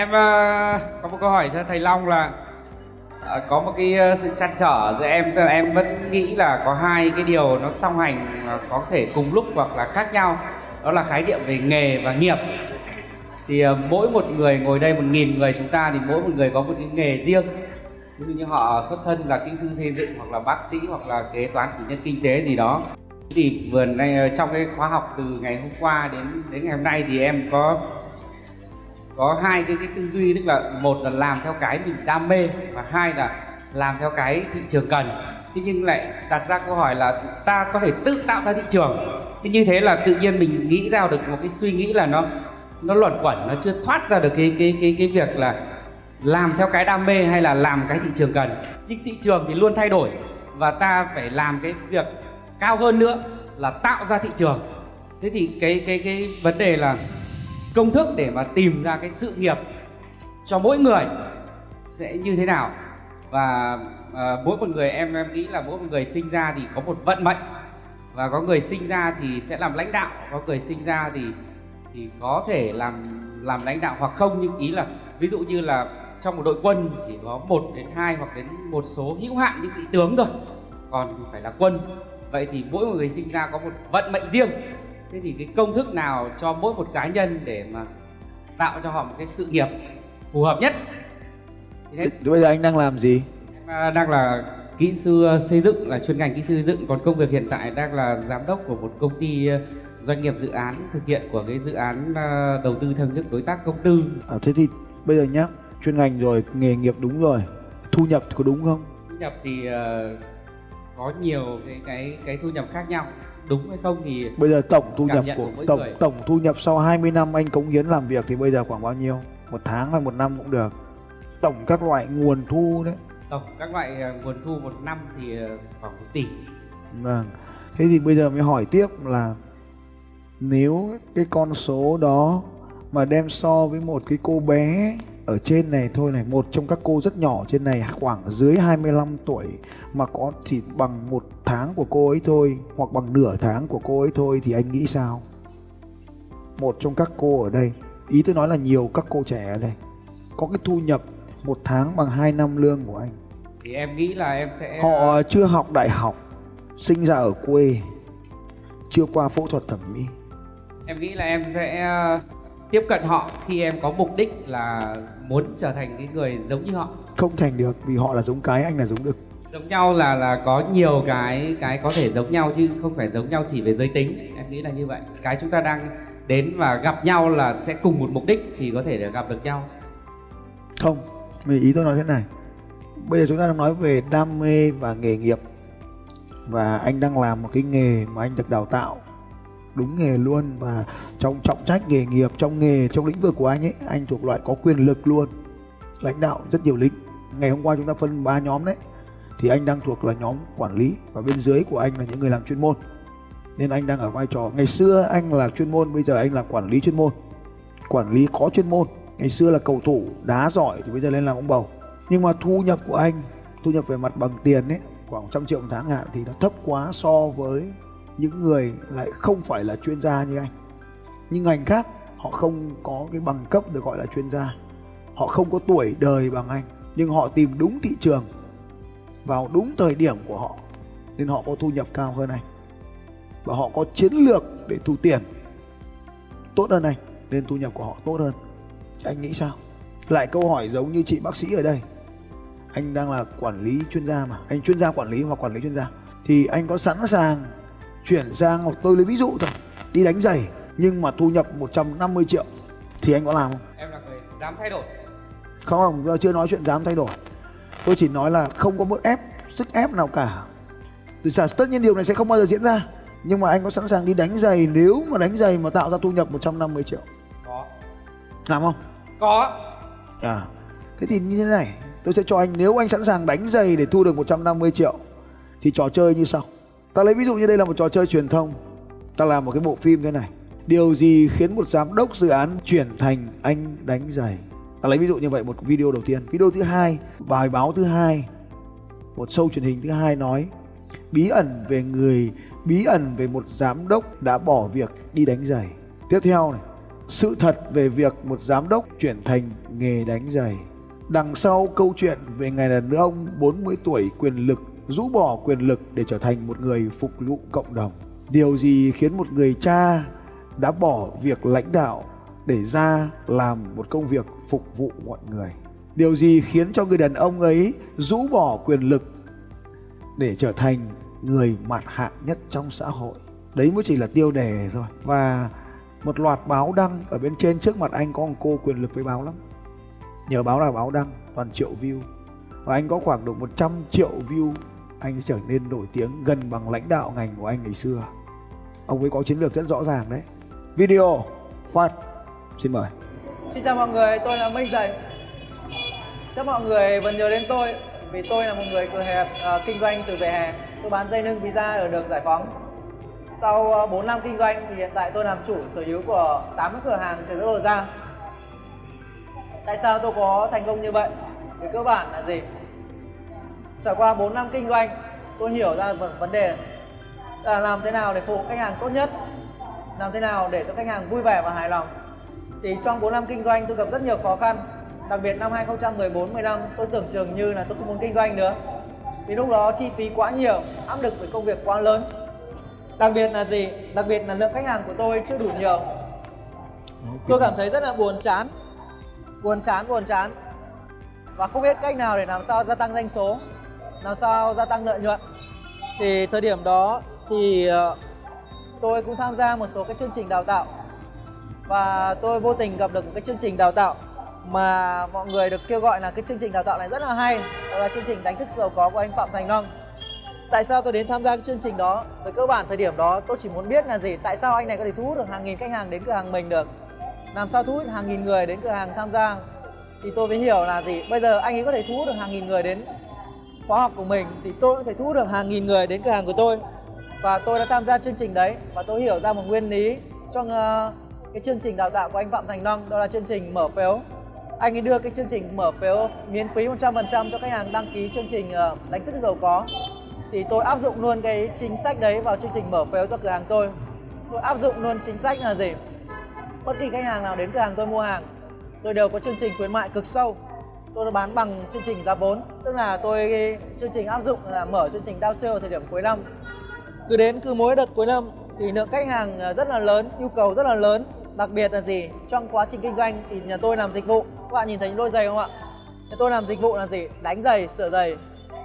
em uh, có một câu hỏi cho thầy Long là uh, có một cái uh, sự trăn trở giữa em tức là em vẫn nghĩ là có hai cái điều nó song hành có thể cùng lúc hoặc là khác nhau. Đó là khái niệm về nghề và nghiệp. Thì mỗi một người ngồi đây một nghìn người chúng ta thì mỗi một người có một cái nghề riêng. Ví dụ như họ xuất thân là kỹ sư xây dựng hoặc là bác sĩ hoặc là kế toán cử nhân kinh tế gì đó. Thì vừa nay trong cái khóa học từ ngày hôm qua đến đến ngày hôm nay thì em có có hai cái, cái tư duy tức là một là làm theo cái mình đam mê và hai là làm theo cái thị trường cần. Thế nhưng lại đặt ra câu hỏi là ta có thể tự tạo ra thị trường. Thế như thế là tự nhiên mình nghĩ ra được một cái suy nghĩ là nó nó luẩn quẩn nó chưa thoát ra được cái cái cái cái việc là làm theo cái đam mê hay là làm cái thị trường cần. Nhưng thị trường thì luôn thay đổi và ta phải làm cái việc cao hơn nữa là tạo ra thị trường. Thế thì cái cái cái vấn đề là công thức để mà tìm ra cái sự nghiệp cho mỗi người sẽ như thế nào. Và à, mỗi một người em em nghĩ là mỗi một người sinh ra thì có một vận mệnh. Và có người sinh ra thì sẽ làm lãnh đạo có người sinh ra thì thì có thể làm làm lãnh đạo hoặc không. Nhưng ý là ví dụ như là trong một đội quân chỉ có một đến hai hoặc đến một số hữu hạn những vị tướng thôi còn phải là quân. Vậy thì mỗi một người sinh ra có một vận mệnh riêng thế thì cái công thức nào cho mỗi một cá nhân để mà tạo cho họ một cái sự nghiệp phù hợp nhất? Thì thế bây giờ anh đang làm gì? Em đang là kỹ sư xây dựng là chuyên ngành kỹ sư xây dựng. Còn công việc hiện tại đang là giám đốc của một công ty ờ, doanh nghiệp dự án thực hiện của cái dự án ờ, đầu tư theo thức đối tác công tư. À, thế thì bây giờ nhá chuyên ngành rồi nghề nghiệp đúng rồi thu nhập có đúng không? Thu nhập thì uh, có nhiều cái cái cái thu nhập khác nhau. Đúng hay không thì bây giờ tổng thu nhập của, của tổng người. tổng thu nhập sau 20 năm anh cống hiến làm việc thì bây giờ khoảng bao nhiêu? Một tháng hay một năm cũng được. Tổng các loại nguồn thu đấy. Tổng các loại ờ, nguồn thu một năm thì ờ, khoảng một tỷ. Vâng. Thế thì bây giờ mới hỏi tiếp là nếu cái con số đó mà đem so với một cái cô bé ở trên này thôi này. Một trong các cô rất nhỏ trên này khoảng dưới 25 tuổi mà có chỉ bằng một tháng của cô ấy thôi hoặc bằng nửa tháng của cô ấy thôi thì anh nghĩ sao? Một trong các cô ở đây. Ý tôi nói là nhiều các cô trẻ ở đây. Có cái thu nhập một tháng bằng 2 năm lương của anh. Thì em nghĩ là em sẽ họ chưa học đại học sinh ra ở quê chưa qua phẫu thuật thẩm mỹ. Em nghĩ là em sẽ tiếp cận họ khi em có mục đích là muốn trở thành cái người giống như họ? Không thành được vì họ là giống cái anh là giống được. Giống nhau là là có nhiều cái cái có thể giống nhau chứ không phải giống nhau chỉ về giới tính. Em nghĩ là như vậy. Cái chúng ta đang đến và gặp nhau là sẽ cùng một mục đích thì có thể để gặp được nhau. Không vì ý tôi nói thế này. Bây giờ chúng ta đang nói về đam mê và nghề nghiệp. Và anh đang làm một cái nghề mà anh được đào tạo đúng nghề luôn và trong trọng trách nghề nghiệp, trong nghề, trong lĩnh vực của anh ấy, anh thuộc loại có quyền lực luôn, lãnh đạo rất nhiều lính ngày hôm qua chúng ta phân ba nhóm đấy, thì anh đang thuộc là nhóm quản lý và bên dưới của anh là những người làm chuyên môn. Nên anh đang ở vai trò, ngày xưa anh là chuyên môn, bây giờ anh là quản lý chuyên môn. Quản lý có chuyên môn, ngày xưa là cầu thủ đá giỏi thì bây giờ lên làm ông bầu. Nhưng mà thu nhập của anh, thu nhập về mặt bằng tiền ấy, khoảng trăm triệu một tháng hạn thì nó thấp quá so với những người lại không phải là chuyên gia như anh. Nhưng ngành khác, họ không có cái bằng cấp được gọi là chuyên gia. Họ không có tuổi đời bằng anh, nhưng họ tìm đúng thị trường vào đúng thời điểm của họ, nên họ có thu nhập cao hơn anh. Và họ có chiến lược để thu tiền tốt hơn anh, nên thu nhập của họ tốt hơn. Anh nghĩ sao? Lại câu hỏi giống như chị bác sĩ ở đây. Anh đang là quản lý chuyên gia mà. Anh chuyên gia quản lý hoặc quản lý chuyên gia. Thì anh có sẵn sàng chuyển sang hoặc tôi lấy ví dụ thôi đi đánh giày nhưng mà thu nhập 150 triệu thì anh có làm không? Em là người dám thay đổi. Không, giờ chưa nói chuyện dám thay đổi. Tôi chỉ nói là không có một ép sức ép nào cả. Từ xa tất nhiên điều này sẽ không bao giờ diễn ra. Nhưng mà anh có sẵn sàng đi đánh giày nếu mà đánh giày mà tạo ra thu nhập 150 triệu? Có. Làm không? Có. À, thế thì như thế này, tôi sẽ cho anh nếu anh sẵn sàng đánh giày để thu được 150 triệu thì trò chơi như sau. Ta lấy ví dụ như đây là một trò chơi truyền thông. Ta làm một cái bộ phim thế này. Điều gì khiến một giám đốc dự án chuyển thành anh đánh giày? Ta lấy ví dụ như vậy một video đầu tiên. Video thứ hai, bài báo thứ hai, một show truyền hình thứ hai nói bí ẩn về người bí ẩn về một giám đốc đã bỏ việc đi đánh giày. Tiếp theo này, sự thật về việc một giám đốc chuyển thành nghề đánh giày. Đằng sau câu chuyện về ngày đàn ông 40 tuổi quyền lực rũ bỏ quyền lực để trở thành một người phục vụ cộng đồng. Điều gì khiến một người cha đã bỏ việc lãnh đạo để ra làm một công việc phục vụ mọi người? Điều gì khiến cho người đàn ông ấy rũ bỏ quyền lực để trở thành người mặt hạng nhất trong xã hội? Đấy mới chỉ là tiêu đề thôi. Và một loạt báo đăng ở bên trên trước mặt anh có một cô quyền lực với báo lắm. Nhờ báo là báo đăng, toàn triệu view và anh có khoảng độ 100 triệu view anh sẽ trở nên nổi tiếng gần bằng lãnh đạo ngành của anh ngày xưa. Ông ấy có chiến lược rất rõ ràng đấy. Video phát xin mời. Xin chào mọi người, tôi là Minh Dày. Chắc mọi người vẫn nhớ đến tôi vì tôi là một người cửa hẹp uh, kinh doanh từ về hè. Tôi bán dây nâng visa ở đường giải phóng. Sau à, uh, 4 năm kinh doanh thì hiện tại tôi làm chủ sở hữu của 8 cửa hàng từ đồ ra. Tại sao tôi có thành công như vậy? về cơ bản là gì? Trải qua 4 năm kinh doanh, tôi hiểu ra vấn đề là làm thế nào để phục vụ khách hàng tốt nhất, làm thế nào để cho khách hàng vui vẻ và hài lòng. Thì trong 4 năm kinh doanh, tôi gặp rất nhiều khó khăn, đặc biệt năm 2014 15 tôi tưởng chừng như là tôi không muốn kinh doanh nữa. Vì lúc đó chi phí quá nhiều, áp lực với công việc quá lớn. Đặc biệt là gì? Đặc biệt là lượng khách hàng của tôi chưa đủ nhiều. Tôi cảm thấy rất là buồn chán buồn chán buồn chán. Và không biết cách nào để làm sao gia tăng doanh số làm sao gia tăng lợi nhuận? Thì thời điểm đó thì ờ, tôi cũng tham gia một số các chương trình đào tạo. Và tôi vô tình gặp được một cái chương trình đào tạo mà mọi người được kêu gọi là cái chương trình đào tạo này rất là hay. Đó là chương trình đánh thức giàu có của anh Phạm Thành Long. Tại sao tôi đến tham gia cái chương trình đó? Với cơ bản thời điểm đó tôi chỉ muốn biết là gì? Tại sao anh này có thể thu hút được hàng nghìn khách hàng đến cửa hàng mình được? Làm sao thu hút hàng nghìn người đến cửa hàng tham gia? Thì tôi mới hiểu là gì? Bây giờ anh ấy có thể thu hút được hàng nghìn người đến khóa học của mình thì tôi có thể thu hút được hàng nghìn người đến cửa hàng của tôi. Và tôi đã tham gia chương trình đấy và tôi hiểu ra một nguyên lý trong uh, cái chương trình đào tạo của anh Phạm Thành Long đó là chương trình mở phiếu. Anh ấy đưa cái chương trình mở phiếu miễn phí 100% cho khách hàng đăng ký chương trình uh, đánh thức giàu có. Thì tôi áp dụng luôn cái chính sách đấy vào chương trình mở phiếu cho cửa hàng tôi. Tôi áp dụng luôn chính sách là gì? Bất kỳ khách hàng nào đến cửa hàng tôi mua hàng tôi đều có chương trình khuyến mại cực sâu tôi bán bằng chương trình giá vốn. Tức là tôi, chương trình áp dụng là mở chương trình down sale thời điểm cuối năm. Cứ đến cứ mỗi đợt cuối năm thì lượng khách hàng à, rất là lớn, nhu cầu rất là lớn. Đặc biệt là gì? Trong quá trình kinh doanh thì nhà tôi làm dịch vụ. Các bạn nhìn thấy đôi giày không ạ? Nhà tôi làm dịch vụ là gì? Đánh giày, sửa giày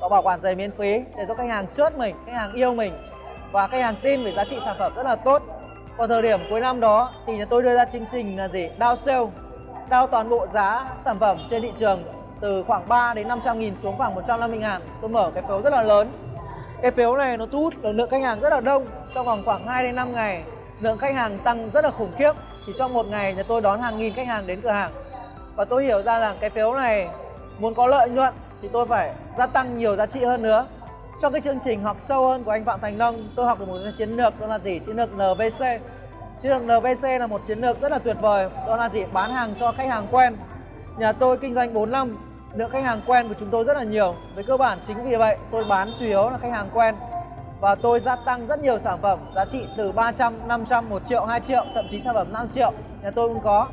và bảo quản giày miễn phí để cho khách hàng chốt mình, khách hàng yêu mình. Và khách hàng tin về giá trị sản phẩm rất là tốt. Vào thời điểm cuối năm đó thì nhà tôi đưa ra chương trình là gì? Down sale cao toàn bộ giá sản phẩm trên thị trường từ khoảng 3 đến 500 nghìn xuống khoảng 150 ngàn. Tôi mở cái phiếu rất là lớn. Cái phiếu này nó thu hút được lượng khách hàng rất là đông. Trong vòng khoảng 2 đến 5 ngày, lượng khách hàng tăng rất là khủng khiếp. Chỉ trong một ngày nhà tôi đón hàng nghìn khách hàng đến cửa hàng. Và tôi hiểu ra rằng cái phiếu này muốn có lợi nhuận thì tôi phải gia tăng nhiều giá trị hơn nữa. Trong cái chương trình học sâu hơn của anh Phạm Thành Long, tôi học được một chiến lược đó là gì? Chiến lược NVC Chiến lược NVC là một chiến lược rất là tuyệt vời. Đó là gì? Bán hàng cho khách hàng quen. Nhà tôi kinh doanh 4 năm Lượng khách hàng quen của chúng tôi rất là nhiều. Với cơ bản chính vì vậy tôi bán chủ yếu là khách hàng quen. Và tôi gia tăng rất nhiều sản phẩm Giá trị từ 300, 500, 1 triệu, 2 triệu Thậm chí sản phẩm 5 triệu. Nhà tôi cũng có.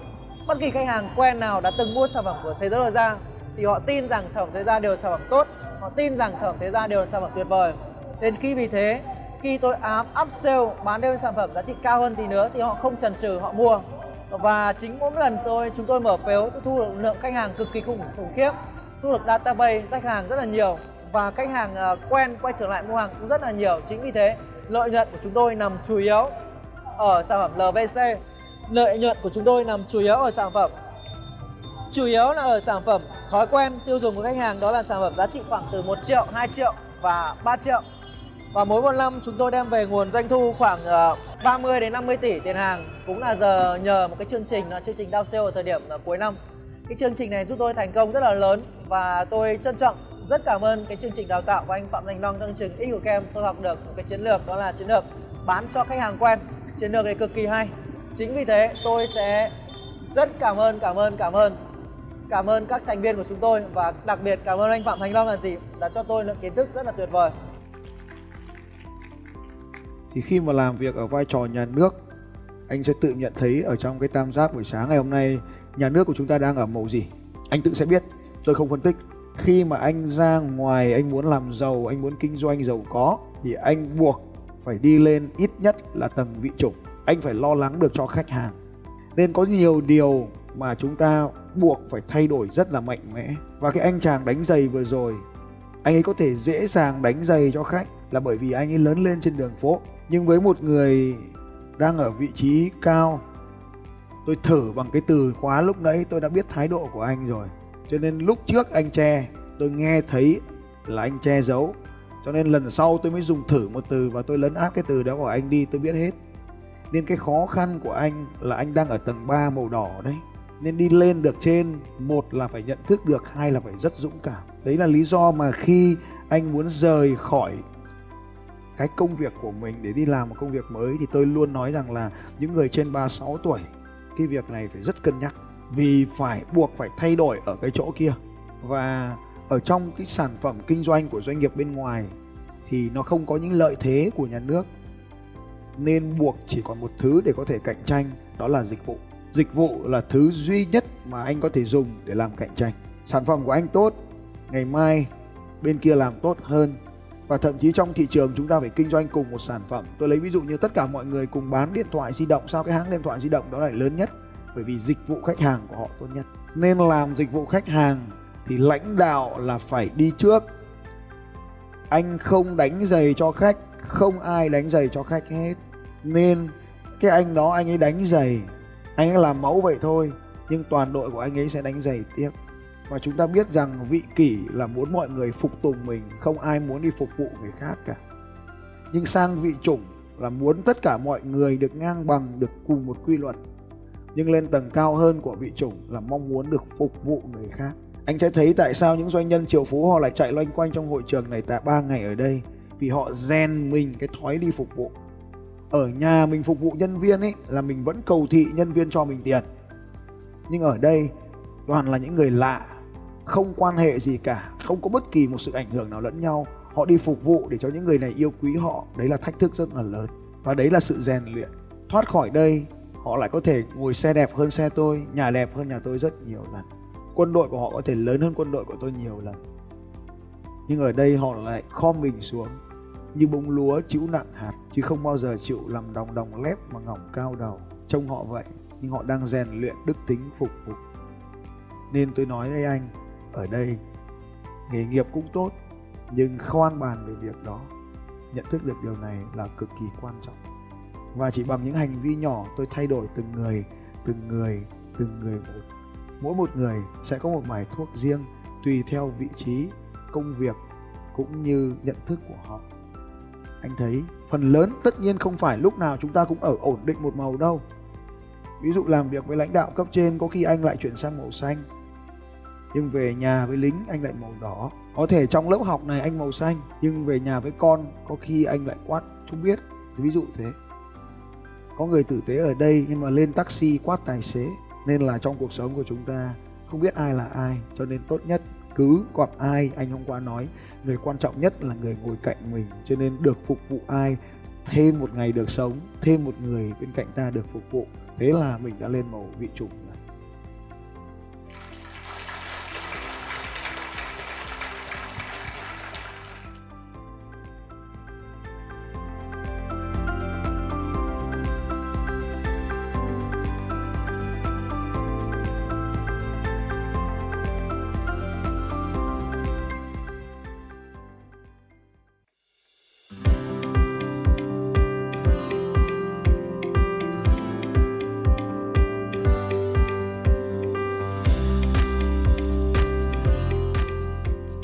Bất kỳ khách hàng quen nào đã từng mua sản phẩm của Thế giới ra Thì họ tin rằng sản phẩm Thế gia đều là sản phẩm tốt. Họ tin rằng sản phẩm Thế gia đều là sản phẩm tuyệt vời. Nên khi vì thế khi tôi áp upsell bán thêm sản phẩm giá trị cao hơn thì nữa thì họ không chần chừ họ mua. Và chính mỗi lần tôi chúng tôi mở phiếu tôi thu được lượng khách hàng cực kỳ khủng khủng khiếp thu được database khách hàng rất là nhiều. Và khách hàng ờ, quen quay trở lại mua hàng cũng rất là nhiều. Chính vì thế lợi nhuận của chúng tôi nằm chủ yếu ở sản phẩm LVC lợi nhuận của chúng tôi nằm chủ yếu ở sản phẩm chủ yếu là ở sản phẩm thói quen tiêu dùng của khách hàng đó là sản phẩm giá trị khoảng từ 1 triệu, 2 triệu và 3 triệu. Và mỗi một năm chúng tôi đem về nguồn doanh thu khoảng ờ, 30 đến 50 tỷ tiền hàng cũng là giờ nhờ một cái chương trình là chương trình down sale ở thời điểm ờ, cuối năm. Cái chương trình này giúp tôi thành công rất là lớn và tôi trân trọng, rất cảm ơn cái chương trình đào tạo của anh Phạm Thành Long trong chương trình X của Kem tôi học được một cái chiến lược, đó là chiến lược bán cho khách hàng quen. Chiến lược này cực kỳ hay. Chính vì thế tôi sẽ rất cảm ơn cảm ơn cảm ơn cảm ơn các thành viên của chúng tôi và đặc biệt cảm ơn anh Phạm Thành Long là gì đã cho tôi lượng kiến thức rất là tuyệt vời. Thì khi mà làm việc ở vai trò nhà nước, anh sẽ tự nhận thấy ở trong cái tam giác buổi sáng ngày hôm nay nhà nước của chúng ta đang ở màu gì. Anh tự sẽ biết, tôi không phân tích. Khi mà anh ra ngoài anh muốn làm giàu, anh muốn kinh doanh giàu có thì anh buộc phải đi lên ít nhất là tầng vị chủng. Anh phải lo lắng được cho khách hàng. Nên có nhiều điều mà chúng ta buộc phải thay đổi rất là mạnh mẽ và cái anh chàng đánh giày vừa rồi anh ấy có thể dễ dàng đánh giày cho khách là bởi vì anh ấy lớn lên trên đường phố. Nhưng với một người đang ở vị trí cao, tôi thử bằng cái từ khóa lúc nãy, tôi đã biết thái độ của anh rồi. Cho nên lúc trước anh che, tôi nghe thấy là anh che giấu. Cho nên lần sau tôi mới dùng thử một từ và tôi lấn át cái từ đó của anh đi, tôi biết hết. Nên cái khó khăn của anh là anh đang ở tầng 3 màu đỏ đấy. Nên đi lên được trên, một là phải nhận thức được, hai là phải rất dũng cảm. Đấy là lý do mà khi anh muốn rời khỏi cái công việc của mình để đi làm một công việc mới thì tôi luôn nói rằng là những người trên 36 tuổi, cái việc này phải rất cân nhắc. Vì phải buộc phải thay đổi ở cái chỗ kia. Và ở trong cái sản phẩm kinh doanh của doanh nghiệp bên ngoài thì nó không có những lợi thế của nhà nước. Nên buộc chỉ còn một thứ để có thể cạnh tranh, đó là dịch vụ. Dịch vụ là thứ duy nhất mà anh có thể dùng để làm cạnh tranh. Sản phẩm của anh tốt, ngày mai bên kia làm tốt hơn và thậm chí trong thị trường chúng ta phải kinh doanh cùng một sản phẩm. Tôi lấy ví dụ như tất cả mọi người cùng bán điện thoại di động. Sao cái hãng điện thoại di động đó là lớn nhất? Bởi vì dịch vụ khách hàng của họ tốt nhất. Nên làm dịch vụ khách hàng thì lãnh đạo là phải đi trước. Anh không đánh giày cho khách, không ai đánh giày cho khách hết. Nên cái anh đó, anh ấy đánh giày. Anh ấy làm mẫu vậy thôi, nhưng toàn đội của anh ấy sẽ đánh giày tiếp và chúng ta biết rằng vị kỷ là muốn mọi người phục tùng mình, không ai muốn đi phục vụ người khác cả. Nhưng sang vị chủng là muốn tất cả mọi người được ngang bằng, được cùng một quy luật. Nhưng lên tầng cao hơn của vị chủng là mong muốn được phục vụ người khác. Anh sẽ thấy tại sao những doanh nhân triệu phú họ lại chạy loanh quanh trong hội trường này tại ba ngày ở đây. Vì họ rèn mình cái thói đi phục vụ. Ở nhà mình phục vụ nhân viên ấy là mình vẫn cầu thị nhân viên cho mình tiền. Nhưng ở đây toàn là những người lạ, không quan hệ gì cả, không có bất kỳ một sự ảnh hưởng nào lẫn nhau. Họ đi phục vụ để cho những người này yêu quý họ. Đấy là thách thức rất là lớn. Và đấy là sự rèn luyện. Thoát khỏi đây, họ lại có thể ngồi xe đẹp hơn xe tôi, nhà đẹp hơn nhà tôi rất nhiều lần. Quân đội của họ có thể lớn hơn quân đội của tôi nhiều lần. Nhưng ở đây họ lại khom mình xuống, như bông lúa chịu nặng hạt, chứ không bao giờ chịu làm đồng đồng lép mà ngỏng cao đầu. Trông họ vậy, nhưng họ đang rèn luyện đức tính phục vụ nên tôi nói với anh, ở đây, nghề nghiệp cũng tốt, nhưng khoan bàn về việc đó. Nhận thức được điều này là cực kỳ quan trọng. Và chỉ bằng những hành vi nhỏ, tôi thay đổi từng người từng người từng người một. Mỗi một người sẽ có một bài thuốc riêng, tùy theo vị trí, công việc, cũng như nhận thức của họ. Anh thấy, phần lớn tất nhiên không phải lúc nào chúng ta cũng ở ổn định một màu đâu. Ví dụ làm việc với lãnh đạo cấp trên, có khi anh lại chuyển sang màu xanh nhưng về nhà với lính, anh lại màu đỏ. Có thể trong lớp học này anh màu xanh, nhưng về nhà với con, có khi anh lại quát, không biết. Ví dụ thế. Có người tử tế ở đây, nhưng mà lên taxi quát tài xế, nên là trong cuộc sống của chúng ta, không biết ai là ai, cho nên tốt nhất cứ gặp ai, anh hôm qua nói. Người quan trọng nhất là người ngồi cạnh mình, cho nên được phục vụ ai, thêm một ngày được sống, thêm một người bên cạnh ta được phục vụ. Thế là mình đã lên màu vị chủng